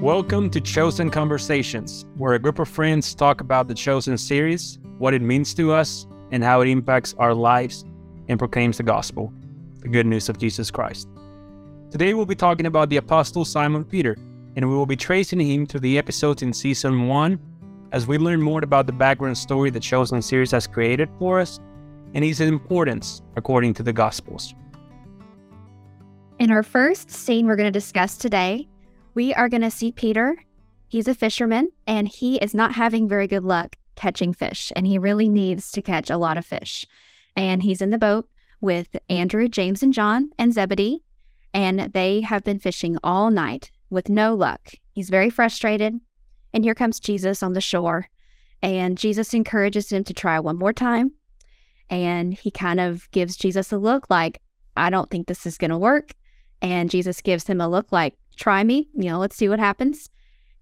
Welcome to Chosen Conversations, where a group of friends talk about the Chosen series, what it means to us, and how it impacts our lives and proclaims the gospel, the good news of Jesus Christ. Today we'll be talking about the Apostle Simon Peter, and we will be tracing him through the episodes in season one as we learn more about the background story the Chosen series has created for us and his importance according to the Gospels. In our first scene we're going to discuss today, we are going to see Peter. He's a fisherman and he is not having very good luck catching fish, and he really needs to catch a lot of fish. And he's in the boat with Andrew, James, and John and Zebedee, and they have been fishing all night with no luck. He's very frustrated. And here comes Jesus on the shore, and Jesus encourages him to try one more time. And he kind of gives Jesus a look like, I don't think this is going to work. And Jesus gives him a look like, try me, you know, let's see what happens.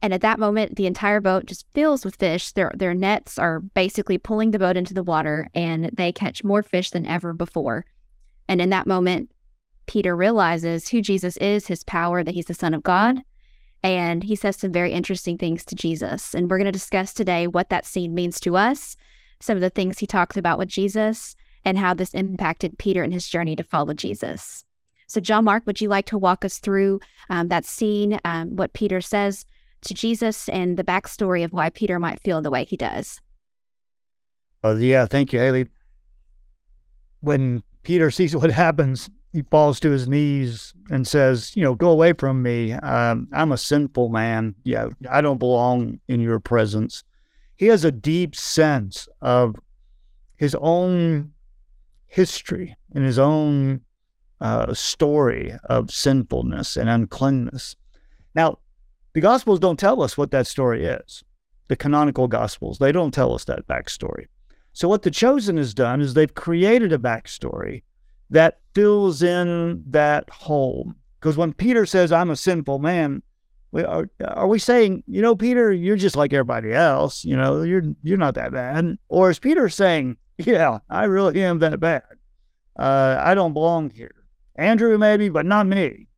And at that moment, the entire boat just fills with fish. Their their nets are basically pulling the boat into the water, and they catch more fish than ever before. And in that moment, Peter realizes who Jesus is, his power, that he's the Son of God. And he says some very interesting things to Jesus. And we're going to discuss today what that scene means to us, some of the things he talks about with Jesus, and how this impacted Peter in his journey to follow Jesus. So, John Mark, would you like to walk us through um, that scene, um, what Peter says to Jesus, and the backstory of why Peter might feel the way he does? Uh, yeah, thank you, Haley. When Peter sees what happens, he falls to his knees and says, You know, go away from me. Um, I'm a sinful man. Yeah, I don't belong in your presence. He has a deep sense of his own history and his own uh, story of sinfulness and uncleanness. Now, the Gospels don't tell us what that story is. The canonical Gospels, they don't tell us that backstory. So, what the Chosen has done is they've created a backstory that fills in that hole. Because when Peter says, I'm a sinful man, we are, are we saying, you know, Peter, you're just like everybody else, you know, you're you're not that bad? Or is Peter saying, yeah, I really am that bad? Uh, I don't belong here. Andrew, maybe, but not me.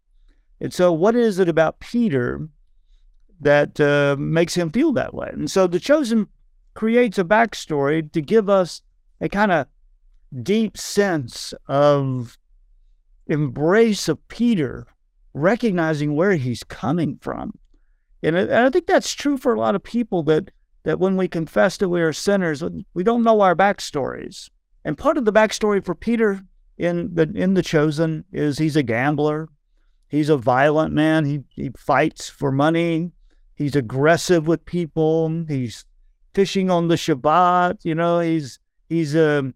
And so, what is it about Peter that uh, makes him feel that way? And so, the chosen creates a backstory to give us a kind of deep sense of embrace of Peter, recognizing where he's coming from. And I think that's true for a lot of people that that when we confess that we are sinners, we don't know our backstories. And part of the backstory for Peter in the in the chosen is he's a gambler. He's a violent man. He he fights for money. He's aggressive with people. He's fishing on the Shabbat. You know, he's he's um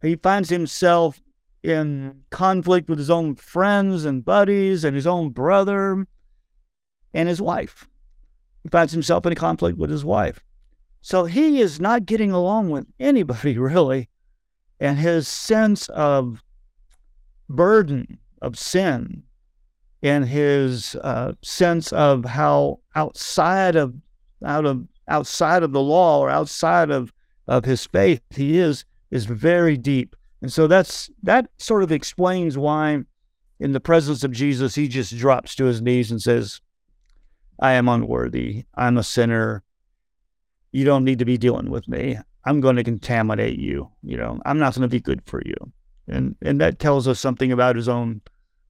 he finds himself in conflict with his own friends and buddies and his own brother and his wife. He finds himself in a conflict with his wife. So he is not getting along with anybody really. And his sense of burden of sin and his uh, sense of how outside of out of outside of the law or outside of of his faith he is is very deep. And so that's that sort of explains why in the presence of jesus he just drops to his knees and says i am unworthy. I'm a sinner. You don't need to be dealing with me. I'm going to contaminate you you know. I'm not going to be good for you and and that tells us something about his own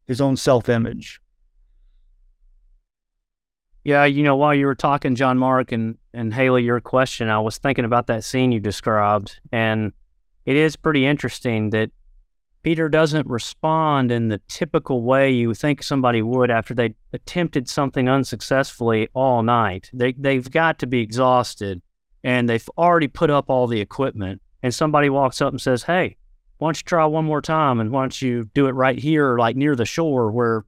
his own self image. Yeah, you know, while you were talking, John Mark and and Haley, your question, I was thinking about that scene you described, and it is pretty interesting that Peter doesn't respond in the typical way you think somebody would after they attempted something unsuccessfully all night. They they've got to be exhausted, and they've already put up all the equipment, and somebody walks up and says, "Hey, why don't you try one more time and why don't you do it right here, like near the shore where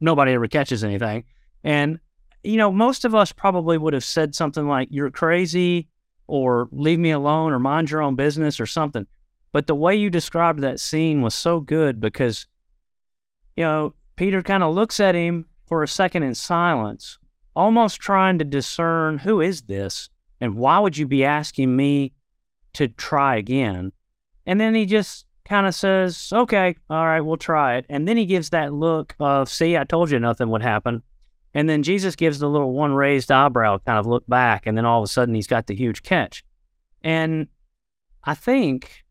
nobody ever catches anything? And, you know, most of us probably would have said something like, you're crazy or leave me alone or mind your own business or something. But the way you described that scene was so good because, you know, Peter kind of looks at him for a second in silence, almost trying to discern who is this and why would you be asking me to try again? And then he just kind of says, okay, all right, we'll try it. And then he gives that look of, see, I told you nothing would happen. And then Jesus gives the little one raised eyebrow kind of look back, and then all of a sudden he's got the huge catch. And I think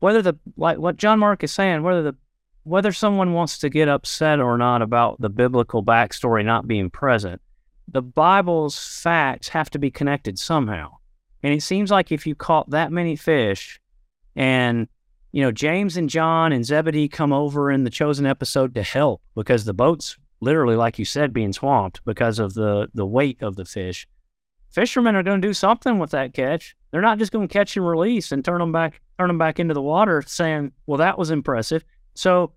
whether the like what John Mark is saying, whether the whether someone wants to get upset or not about the biblical backstory not being present, the Bible's facts have to be connected somehow. And it seems like if you caught that many fish and you know, James and John and Zebedee come over in the chosen episode to help because the boat's literally, like you said, being swamped because of the the weight of the fish. Fishermen are going to do something with that catch. They're not just going to catch and release and turn them back turn them back into the water, saying, "Well, that was impressive." So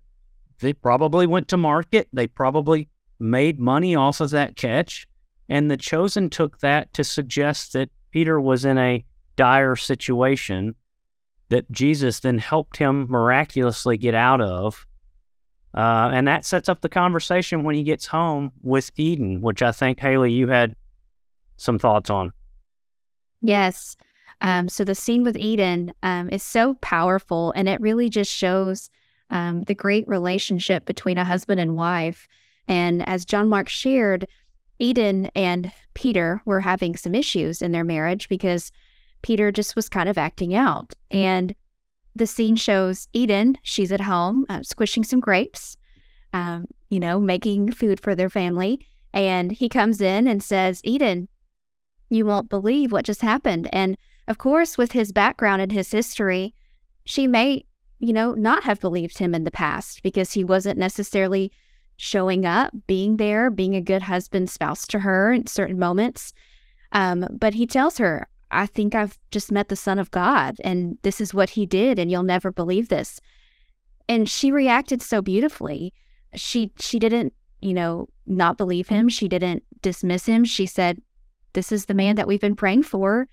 they probably went to market. They probably made money off of that catch, and the chosen took that to suggest that Peter was in a dire situation that Jesus then helped him miraculously get out of. Uh, and that sets up the conversation when he gets home with Eden, which I think, Haley, you had some thoughts on. Yes. Um, so the scene with Eden um, is so powerful, and it really just shows um, the great relationship between a husband and wife. And as John Mark shared, Eden and Peter were having some issues in their marriage because Peter just was kind of acting out. And the scene shows Eden, she's at home uh, squishing some grapes, um, you know, making food for their family. And he comes in and says, Eden, you won't believe what just happened. And of course, with his background and his history, she may, you know, not have believed him in the past because he wasn't necessarily showing up, being there, being a good husband, spouse to her in certain moments. Um, but he tells her, I think I've just met the Son of God, and this is what he did, and you'll never believe this. And she reacted so beautifully. She she didn't, you know, not believe him. She didn't dismiss him. She said, This is the man that we've been praying for.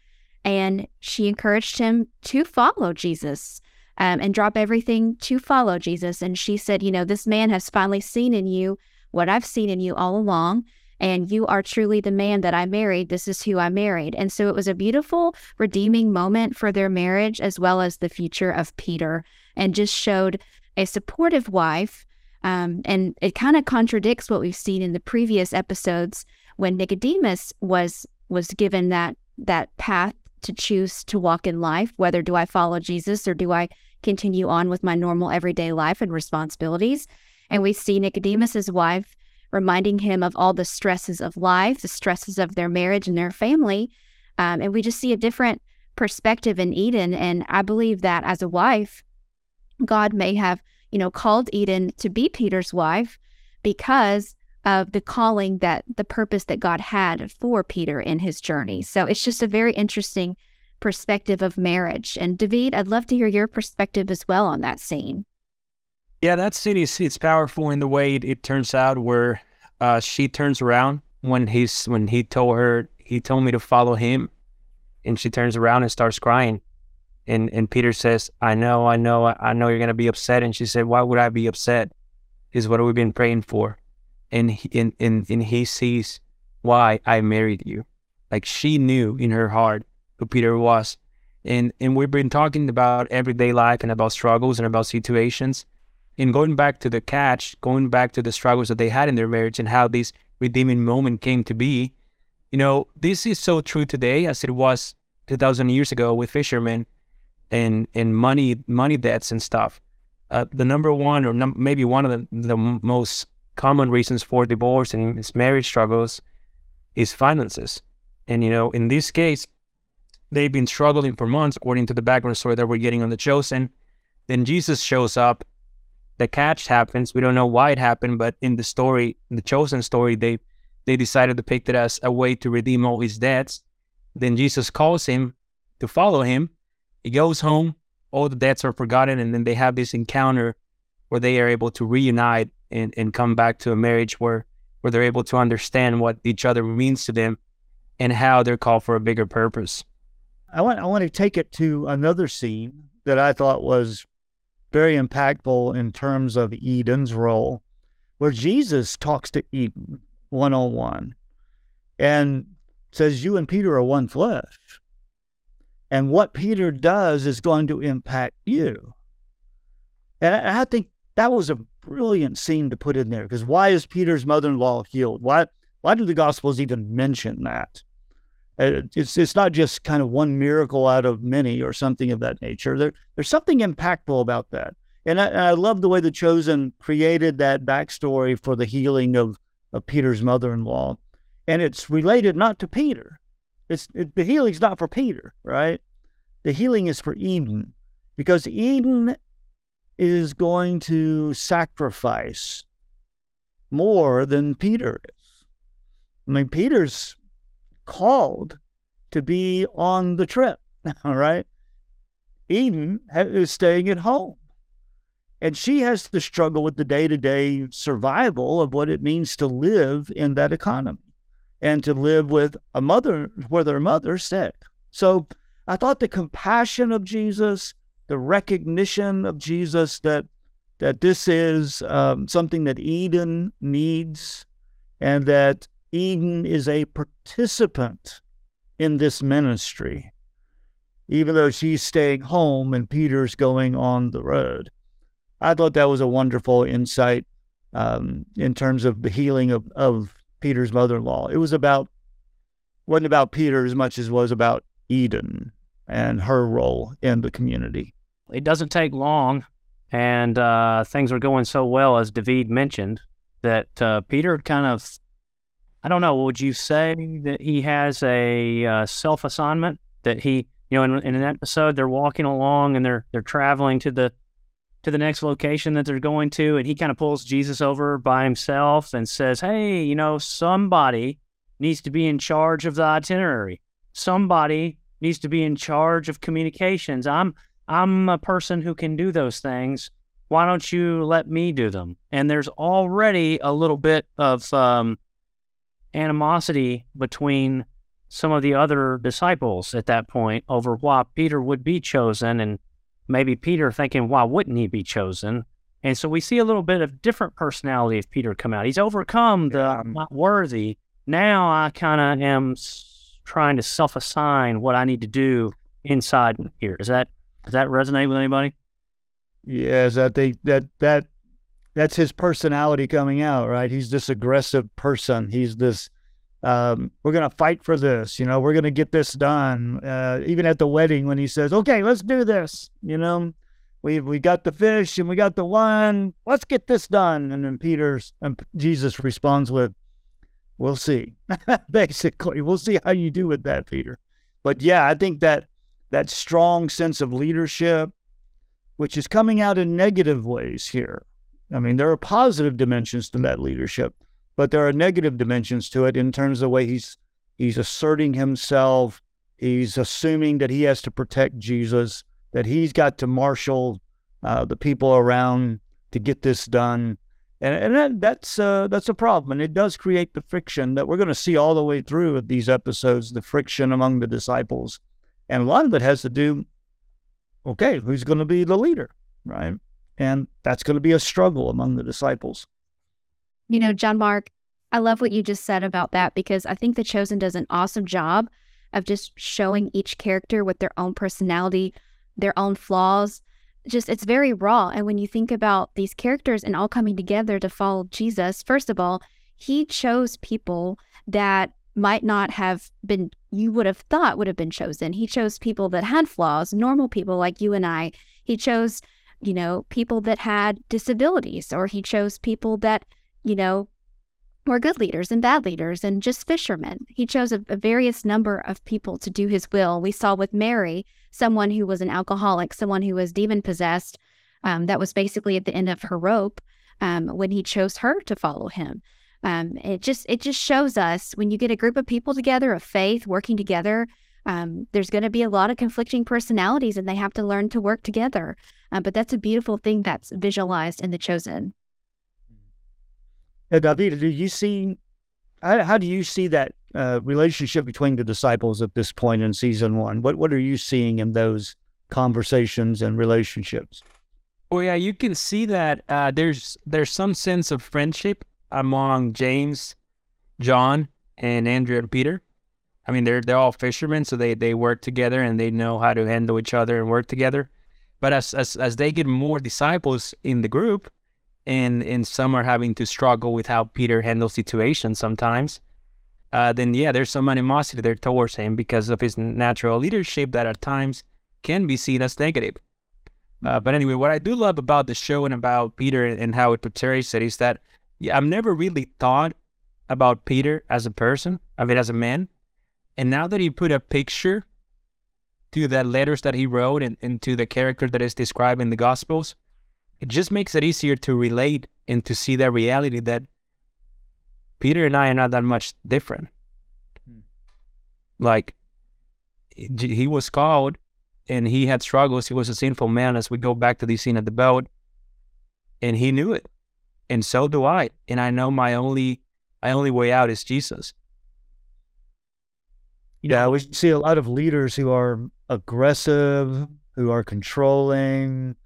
And she encouraged him to follow Jesus um, and drop everything to follow Jesus. And she said, You know, this man has finally seen in you what I've seen in you all along and you are truly the man that I married. This is who I married. And so it was a beautiful, redeeming moment for their marriage as well as the future of Peter, and just showed a supportive wife. Um, and it kind of contradicts what we've seen in the previous episodes when Nicodemus was was given that that path to choose to walk in life. Whether do I follow Jesus or do I continue on with my normal everyday life and responsibilities? And we see Nicodemus's wife reminding him of all the stresses of life, the stresses of their marriage and their family. Um, and we just see a different perspective in Eden. And I believe that as a wife, God may have, you know, called Eden to be Peter's wife because of the calling that the purpose that God had for Peter in his journey. So it's just a very interesting perspective of marriage. And David, I'd love to hear your perspective as well on that scene. Yeah, that scene is it's powerful in the way it, it turns out where uh, she turns around when he's when he told her he told me to follow him, and she turns around and starts crying, and and Peter says, "I know, I know, I know you're gonna be upset," and she said, "Why would I be upset? Is what we've been praying for," and he, and and and he sees why I married you, like she knew in her heart who Peter was, and and we've been talking about everyday life and about struggles and about situations in going back to the catch, going back to the struggles that they had in their marriage and how this redeeming moment came to be, you know, this is so true today as it was 2000 years ago with fishermen and and money money debts and stuff. Uh, the number one or num- maybe one of the, the most common reasons for divorce and marriage struggles is finances. And you know, in this case, they've been struggling for months, according to the background story that we're getting on the chosen. Then Jesus shows up the catch happens. We don't know why it happened, but in the story, in the chosen story, they they decided to pick it as a way to redeem all his debts. Then Jesus calls him to follow him. He goes home, all the debts are forgotten, and then they have this encounter where they are able to reunite and, and come back to a marriage where where they're able to understand what each other means to them and how they're called for a bigger purpose. I want I want to take it to another scene that I thought was very impactful in terms of Eden's role, where Jesus talks to Eden one on one and says, You and Peter are one flesh. And what Peter does is going to impact you. And I think that was a brilliant scene to put in there because why is Peter's mother-in-law healed? Why why do the Gospels even mention that? Uh, it's it's not just kind of one miracle out of many or something of that nature. There, there's something impactful about that, and I, and I love the way the Chosen created that backstory for the healing of of Peter's mother-in-law, and it's related not to Peter. It's it, the healing's not for Peter, right? The healing is for Eden, because Eden is going to sacrifice more than Peter is. I mean, Peter's called to be on the trip, all right? Eden is staying at home. And she has to struggle with the day to day survival of what it means to live in that economy and to live with a mother, where their mother's sick. So I thought the compassion of Jesus, the recognition of Jesus that that this is um, something that Eden needs, and that Eden is a participant in this ministry, even though she's staying home and Peter's going on the road. I thought that was a wonderful insight um, in terms of the healing of, of Peter's mother in law. It was about, wasn't about Peter as much as it was about Eden and her role in the community. It doesn't take long, and uh, things are going so well, as David mentioned, that uh, Peter kind of I don't know. Would you say that he has a uh, self assignment that he, you know, in, in, an episode they're walking along and they're they're traveling to the to the next location that they're going to, and he kind of pulls Jesus over by himself and says, "Hey, you know, somebody needs to be in charge of the itinerary. Somebody needs to be in charge of communications. I'm I'm a person who can do those things. Why don't you let me do them?" And there's already a little bit of um, animosity between some of the other disciples at that point over why Peter would be chosen and maybe Peter thinking, why wouldn't he be chosen? And so we see a little bit of different personality of Peter come out. He's overcome the I'm not worthy. Now I kind of am trying to self assign what I need to do inside here. Does that does that resonate with anybody? Yes, I think that that that's his personality coming out, right? He's this aggressive person. He's this, um, we're going to fight for this, you know, we're going to get this done. Uh, even at the wedding, when he says, okay, let's do this, you know, we we got the fish and we got the wine, let's get this done. And then Peter's, and Jesus responds with, we'll see. Basically, we'll see how you do with that, Peter. But yeah, I think that that strong sense of leadership, which is coming out in negative ways here, I mean, there are positive dimensions to that leadership, but there are negative dimensions to it in terms of the way he's he's asserting himself. He's assuming that he has to protect Jesus, that he's got to marshal uh, the people around to get this done, and and that, that's uh, that's a problem, and it does create the friction that we're going to see all the way through with these episodes. The friction among the disciples, and a lot of it has to do. Okay, who's going to be the leader, right? And that's going to be a struggle among the disciples. You know, John Mark, I love what you just said about that because I think The Chosen does an awesome job of just showing each character with their own personality, their own flaws. Just it's very raw. And when you think about these characters and all coming together to follow Jesus, first of all, he chose people that might not have been you would have thought would have been chosen. He chose people that had flaws, normal people like you and I. He chose you know, people that had disabilities, or he chose people that, you know, were good leaders and bad leaders and just fishermen. He chose a, a, various number of people to do his will. We saw with Mary, someone who was an alcoholic, someone who was demon possessed, um, that was basically at the end of her rope um, when he chose her to follow him. Um, it just it just shows us when you get a group of people together of faith working together, um, there's going to be a lot of conflicting personalities, and they have to learn to work together. Uh, but that's a beautiful thing that's visualized in The Chosen. Yeah, David, do you see how, how do you see that uh, relationship between the disciples at this point in season one? What what are you seeing in those conversations and relationships? Well, yeah, you can see that uh, there's there's some sense of friendship among James, John, and Andrew and Peter. I mean, they're they're all fishermen, so they they work together and they know how to handle each other and work together. But as, as, as they get more disciples in the group, and and some are having to struggle with how Peter handles situations sometimes, uh, then yeah, there's some animosity there towards him because of his natural leadership that at times can be seen as negative. Uh, but anyway, what I do love about the show and about Peter and how it portrays it is that yeah, I've never really thought about Peter as a person, I mean, as a man. And now that he put a picture to the letters that he wrote and, and to the character that is described in the Gospels, it just makes it easier to relate and to see that reality that Peter and I are not that much different. Hmm. Like, he was called and he had struggles. He was a sinful man as we go back to the scene at the boat. And he knew it. And so do I. And I know my only my only way out is Jesus. Yeah, we see a lot of leaders who are aggressive, who are controlling,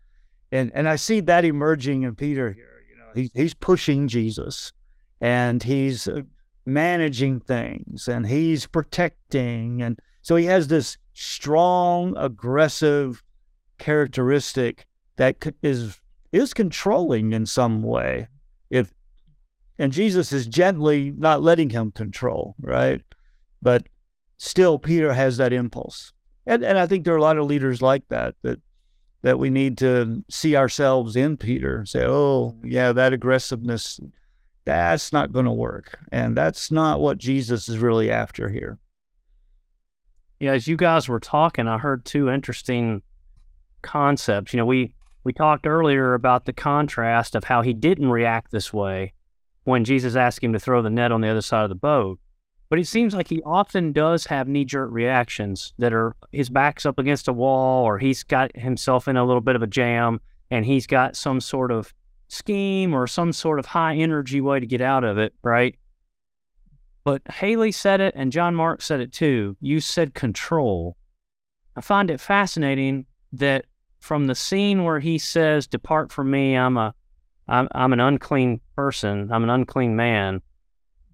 and and I see that emerging in Peter here. You know, he's he's pushing Jesus, and he's uh, managing things, and he's protecting, and so he has this strong, aggressive characteristic that is is controlling in some way. If and Jesus is gently not letting him control, right? But still Peter has that impulse. And and I think there are a lot of leaders like that that that we need to see ourselves in Peter. Say, oh yeah, that aggressiveness, that's not going to work, and that's not what Jesus is really after here. Yeah, as you guys were talking, I heard two interesting concepts. You know, we we talked earlier about the contrast of how he didn't react this way when Jesus asked him to throw the net on the other side of the boat. But it seems like he often does have knee jerk reactions that are his back's up against a wall or he's got himself in a little bit of a jam and he's got some sort of scheme or some sort of high energy way to get out of it, right? But Haley said it and John Mark said it too. You said control. I find it fascinating that from the scene where he says, Depart from me, I'm a I'm, I'm an unclean person, I'm an unclean man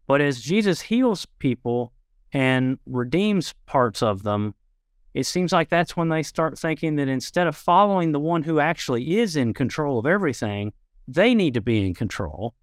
but as Jesus heals people and redeems parts of them, it seems like that's when they start thinking that instead of following the one who actually is in control of everything, they need to be in control.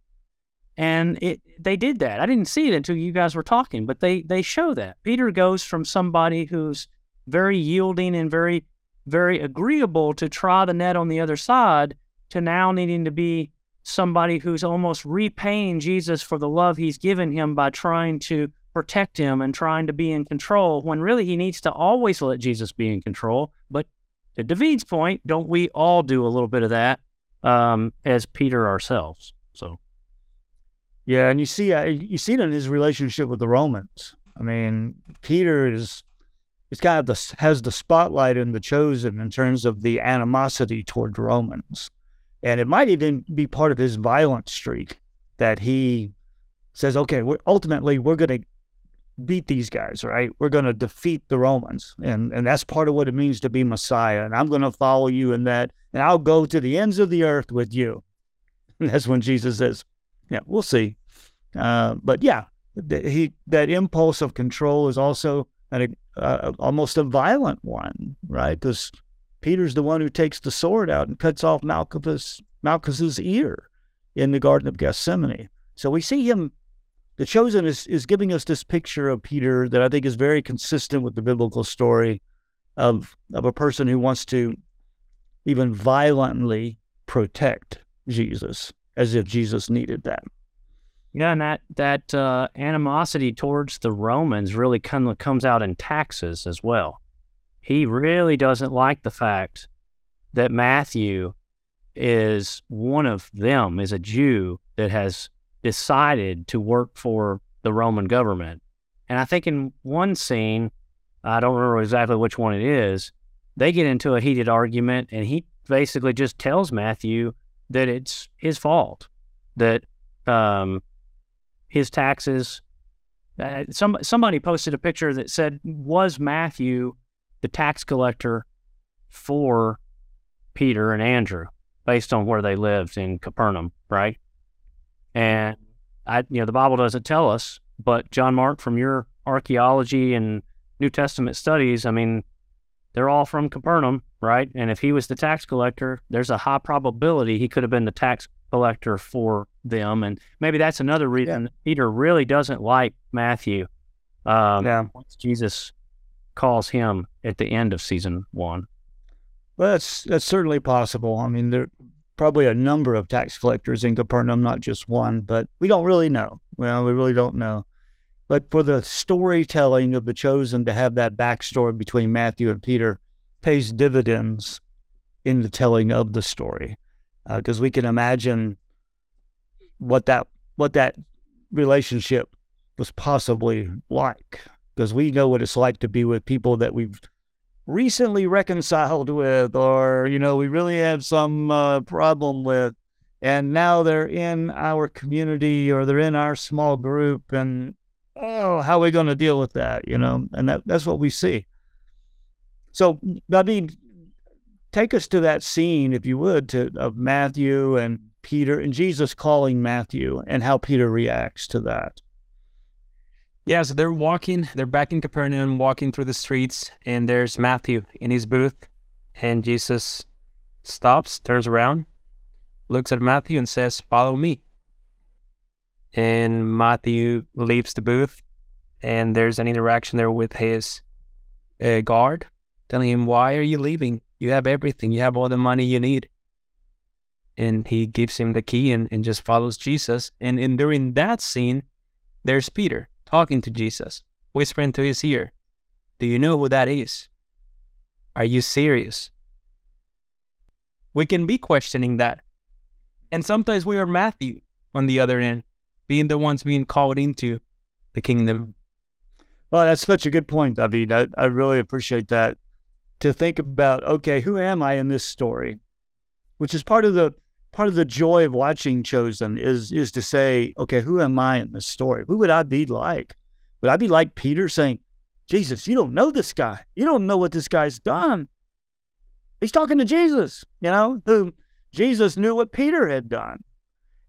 And it they did that. I didn't see it until you guys were talking, but they they show that. Peter goes from somebody who's very yielding and very very agreeable to try the net on the other side to now needing to be somebody who's almost repaying Jesus for the love he's given him by trying to protect him and trying to be in control when really he needs to always let Jesus be in control. But to David's point, don't we all do a little bit of that um, as Peter ourselves? So, yeah, and you see, uh, you see it in his relationship with the Romans. I mean, Peter is is kind of the has the spotlight in the chosen in terms of the animosity toward Romans. And it might even be part of his violent streak that he says, okay, we're, ultimately we're going to beat these guys, right? We're going to defeat the Romans. And, and that's part of what it means to be Messiah. And I'm going to follow you in that. And I'll go to the ends of the earth with you. And that's when Jesus says, yeah, we'll see. Uh, but yeah, th- he, that impulse of control is also an, uh, almost a violent one, right? Because Peter's the one who takes the sword out and cuts off Malchus, Malchus's ear in the Garden of Gethsemane. So we see him, the chosen is, is giving us this picture of Peter that I think is very consistent with the biblical story of, of a person who wants to even violently protect Jesus as if Jesus needed that. Yeah, and that that uh, animosity towards the Romans really kind of comes out in taxes as well he really doesn't like the fact that Matthew is one of them, is a Jew that has decided to work for the Roman government. And I think in one scene, I don't remember exactly which one it is, they get into a heated argument, and he basically just tells Matthew that it's his fault, that um, his taxes. Uh, some somebody posted a picture that said, "Was Matthew the tax collector for Peter and Andrew based on where they lived in Capernaum, right? And I, you know, the Bible doesn't tell us, but John Mark, from your archaeology and New Testament studies, I mean, they're all from Capernaum, right? And if he was the tax collector, there's a high probability he could have been the tax collector for them. And maybe that's another reason yeah. Peter really doesn't like Matthew. Um, yeah. Once Jesus calls him at the end of season one. Well, that's that's certainly possible. I mean, there probably a number of tax collectors in Capernaum, not just one, but we don't really know. Well, we really don't know. But for the storytelling of the chosen to have that backstory between Matthew and Peter pays dividends in the telling of the story, because uh, we can imagine what that what that relationship was possibly like because we know what it's like to be with people that we've recently reconciled with or you know we really have some uh, problem with. And now they're in our community or they're in our small group and oh how are we going to deal with that you know? And that, that's what we see. So i mean take us to that scene if you would to of matthew and Peter and Jesus calling Matthew and how Peter reacts to that. Yeah, so they're walking, they're back in Capernaum, walking through the streets, and there's Matthew in his booth. And Jesus stops, turns around, looks at Matthew, and says, Follow me. And Matthew leaves the booth, and there's an interaction there with his uh, guard, telling him, Why are you leaving? You have everything, you have all the money you need and he gives him the key and, and just follows Jesus. And, and during that scene, there's Peter talking to Jesus, whispering to his ear, Do you know who that is? Are you serious? We can be questioning that. And sometimes we are Matthew on the other end, being the ones being called into the kingdom. Well, that's such a good point, David. I, I really appreciate that. To think about, okay, who am I in this story? Which is part of the part of the joy of watching Chosen is is to say, okay, who am I in this story? Who would I be like? Would I be like Peter saying, Jesus, you don't know this guy. You don't know what this guy's done. He's talking to Jesus, you know, who Jesus knew what Peter had done.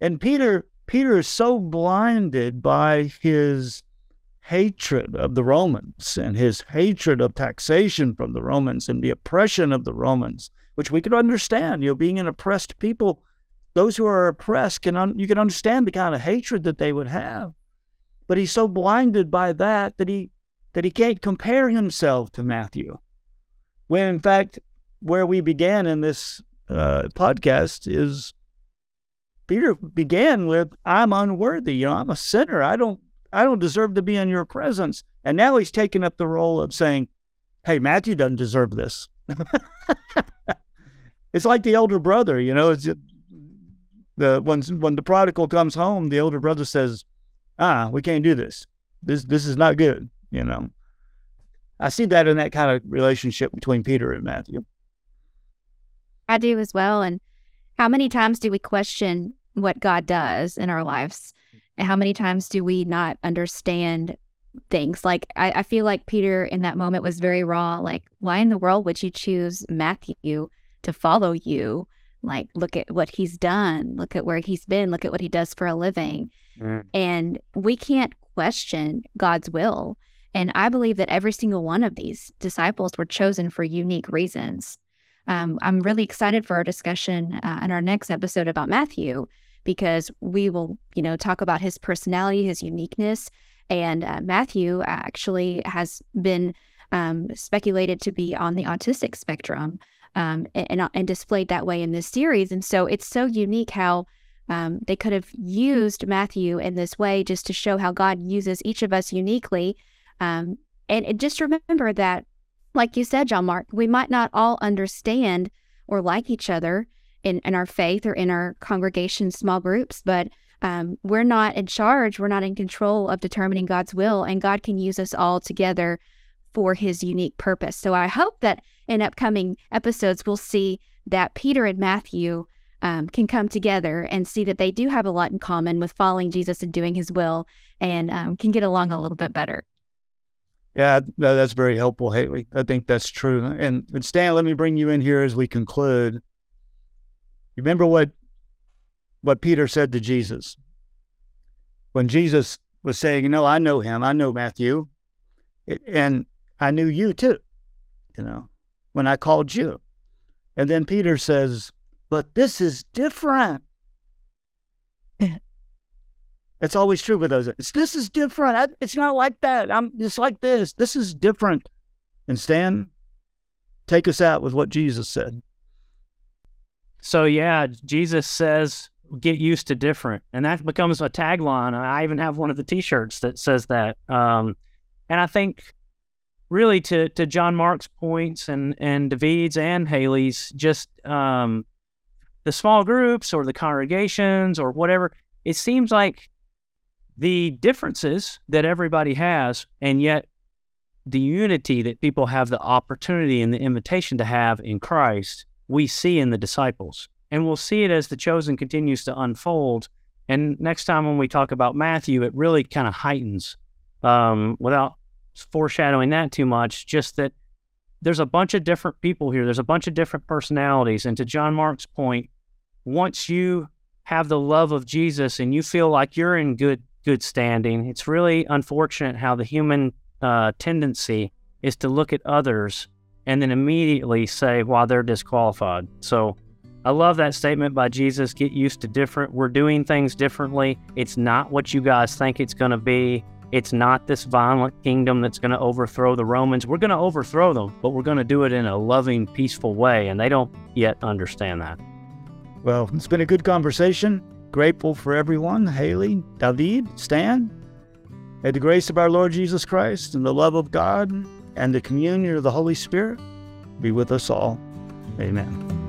And Peter, Peter is so blinded by his hatred of the Romans and his hatred of taxation from the Romans and the oppression of the Romans, which we could understand, you know, being an oppressed people those who are oppressed can un- you can understand the kind of hatred that they would have. But he's so blinded by that that he that he can't compare himself to matthew. When in fact where we began in this uh, podcast is peter began with i'm unworthy. You know i'm a sinner. I don't i don't deserve to be in your presence. And now he's taken up the role of saying hey matthew doesn't deserve this. It's like the elder brother you know it's the when when the prodigal comes home, the older brother says, "Ah, we can't do this. This this is not good." You know, I see that in that kind of relationship between Peter and Matthew. I do as well. And how many times do we question what God does in our lives? And how many times do we not understand things? Like, I, I feel like Peter in that moment was very raw. Like, why in the world would you choose Matthew to follow you? Like look at what he's done look at where he's been look at what he does for a living. Mm. and we can't question god's will. And i believe that every single one of these disciples were chosen for unique reasons. Um, i'm really excited for our discussion uh, in our next episode about matthew because we will you know talk about his personality his uniqueness. And uh, matthew actually has been um, speculated to be on the autistic spectrum um, and, and displayed that way in this series. And so it's so unique how um, they could have used Matthew in this way just to show how God uses each of us uniquely. Um, and, and just remember that, like you said, John Mark, we might not all understand or like each other in, in our faith or in our congregation small groups, but um, we're not in charge. We're not in control of determining God's will, and God can use us all together for his unique purpose. So I hope that in upcoming episodes, we'll see that Peter and Matthew um, can come together and see that they do have a lot in common with following Jesus and doing his will and um, can get along a little bit better. Yeah, that's very helpful, Haley. I think that's true. And, and Stan, let me bring you in here as we conclude. Remember what what Peter said to Jesus when Jesus was saying, "You know, I know him. I know Matthew, and I knew you too, you know, when I called you. And then Peter says, But this is different. It's always true with those. It's, this is different. I, it's not like that. I'm just like this. This is different. And Stan, take us out with what Jesus said. So yeah, Jesus says, "Get used to different," and that becomes a tagline. I even have one of the T-shirts that says that. Um, and I think, really, to to John Mark's points and and David's and Haley's, just um, the small groups or the congregations or whatever. It seems like the differences that everybody has, and yet the unity that people have the opportunity and the invitation to have in Christ, we see in the disciples. And we'll see it as the chosen continues to unfold. And next time when we talk about Matthew, it really kind of heightens um, without foreshadowing that too much, just that there's a bunch of different people here. There's a bunch of different personalities. And to John Mark's point, once you have the love of Jesus and you feel like you're in good good standing. It's really unfortunate how the human uh, tendency is to look at others and then immediately say, "Well, they're disqualified." So, I love that statement by Jesus. Get used to different. We're doing things differently. It's not what you guys think it's going to be. It's not this violent kingdom that's going to overthrow the Romans. We're going to overthrow them, but we're going to do it in a loving, peaceful way. And they don't yet understand that. Well, it's been a good conversation. Grateful for everyone Haley, David, Stan. May the grace of our Lord Jesus Christ and the love of God and the communion of the Holy Spirit be with us all. Amen.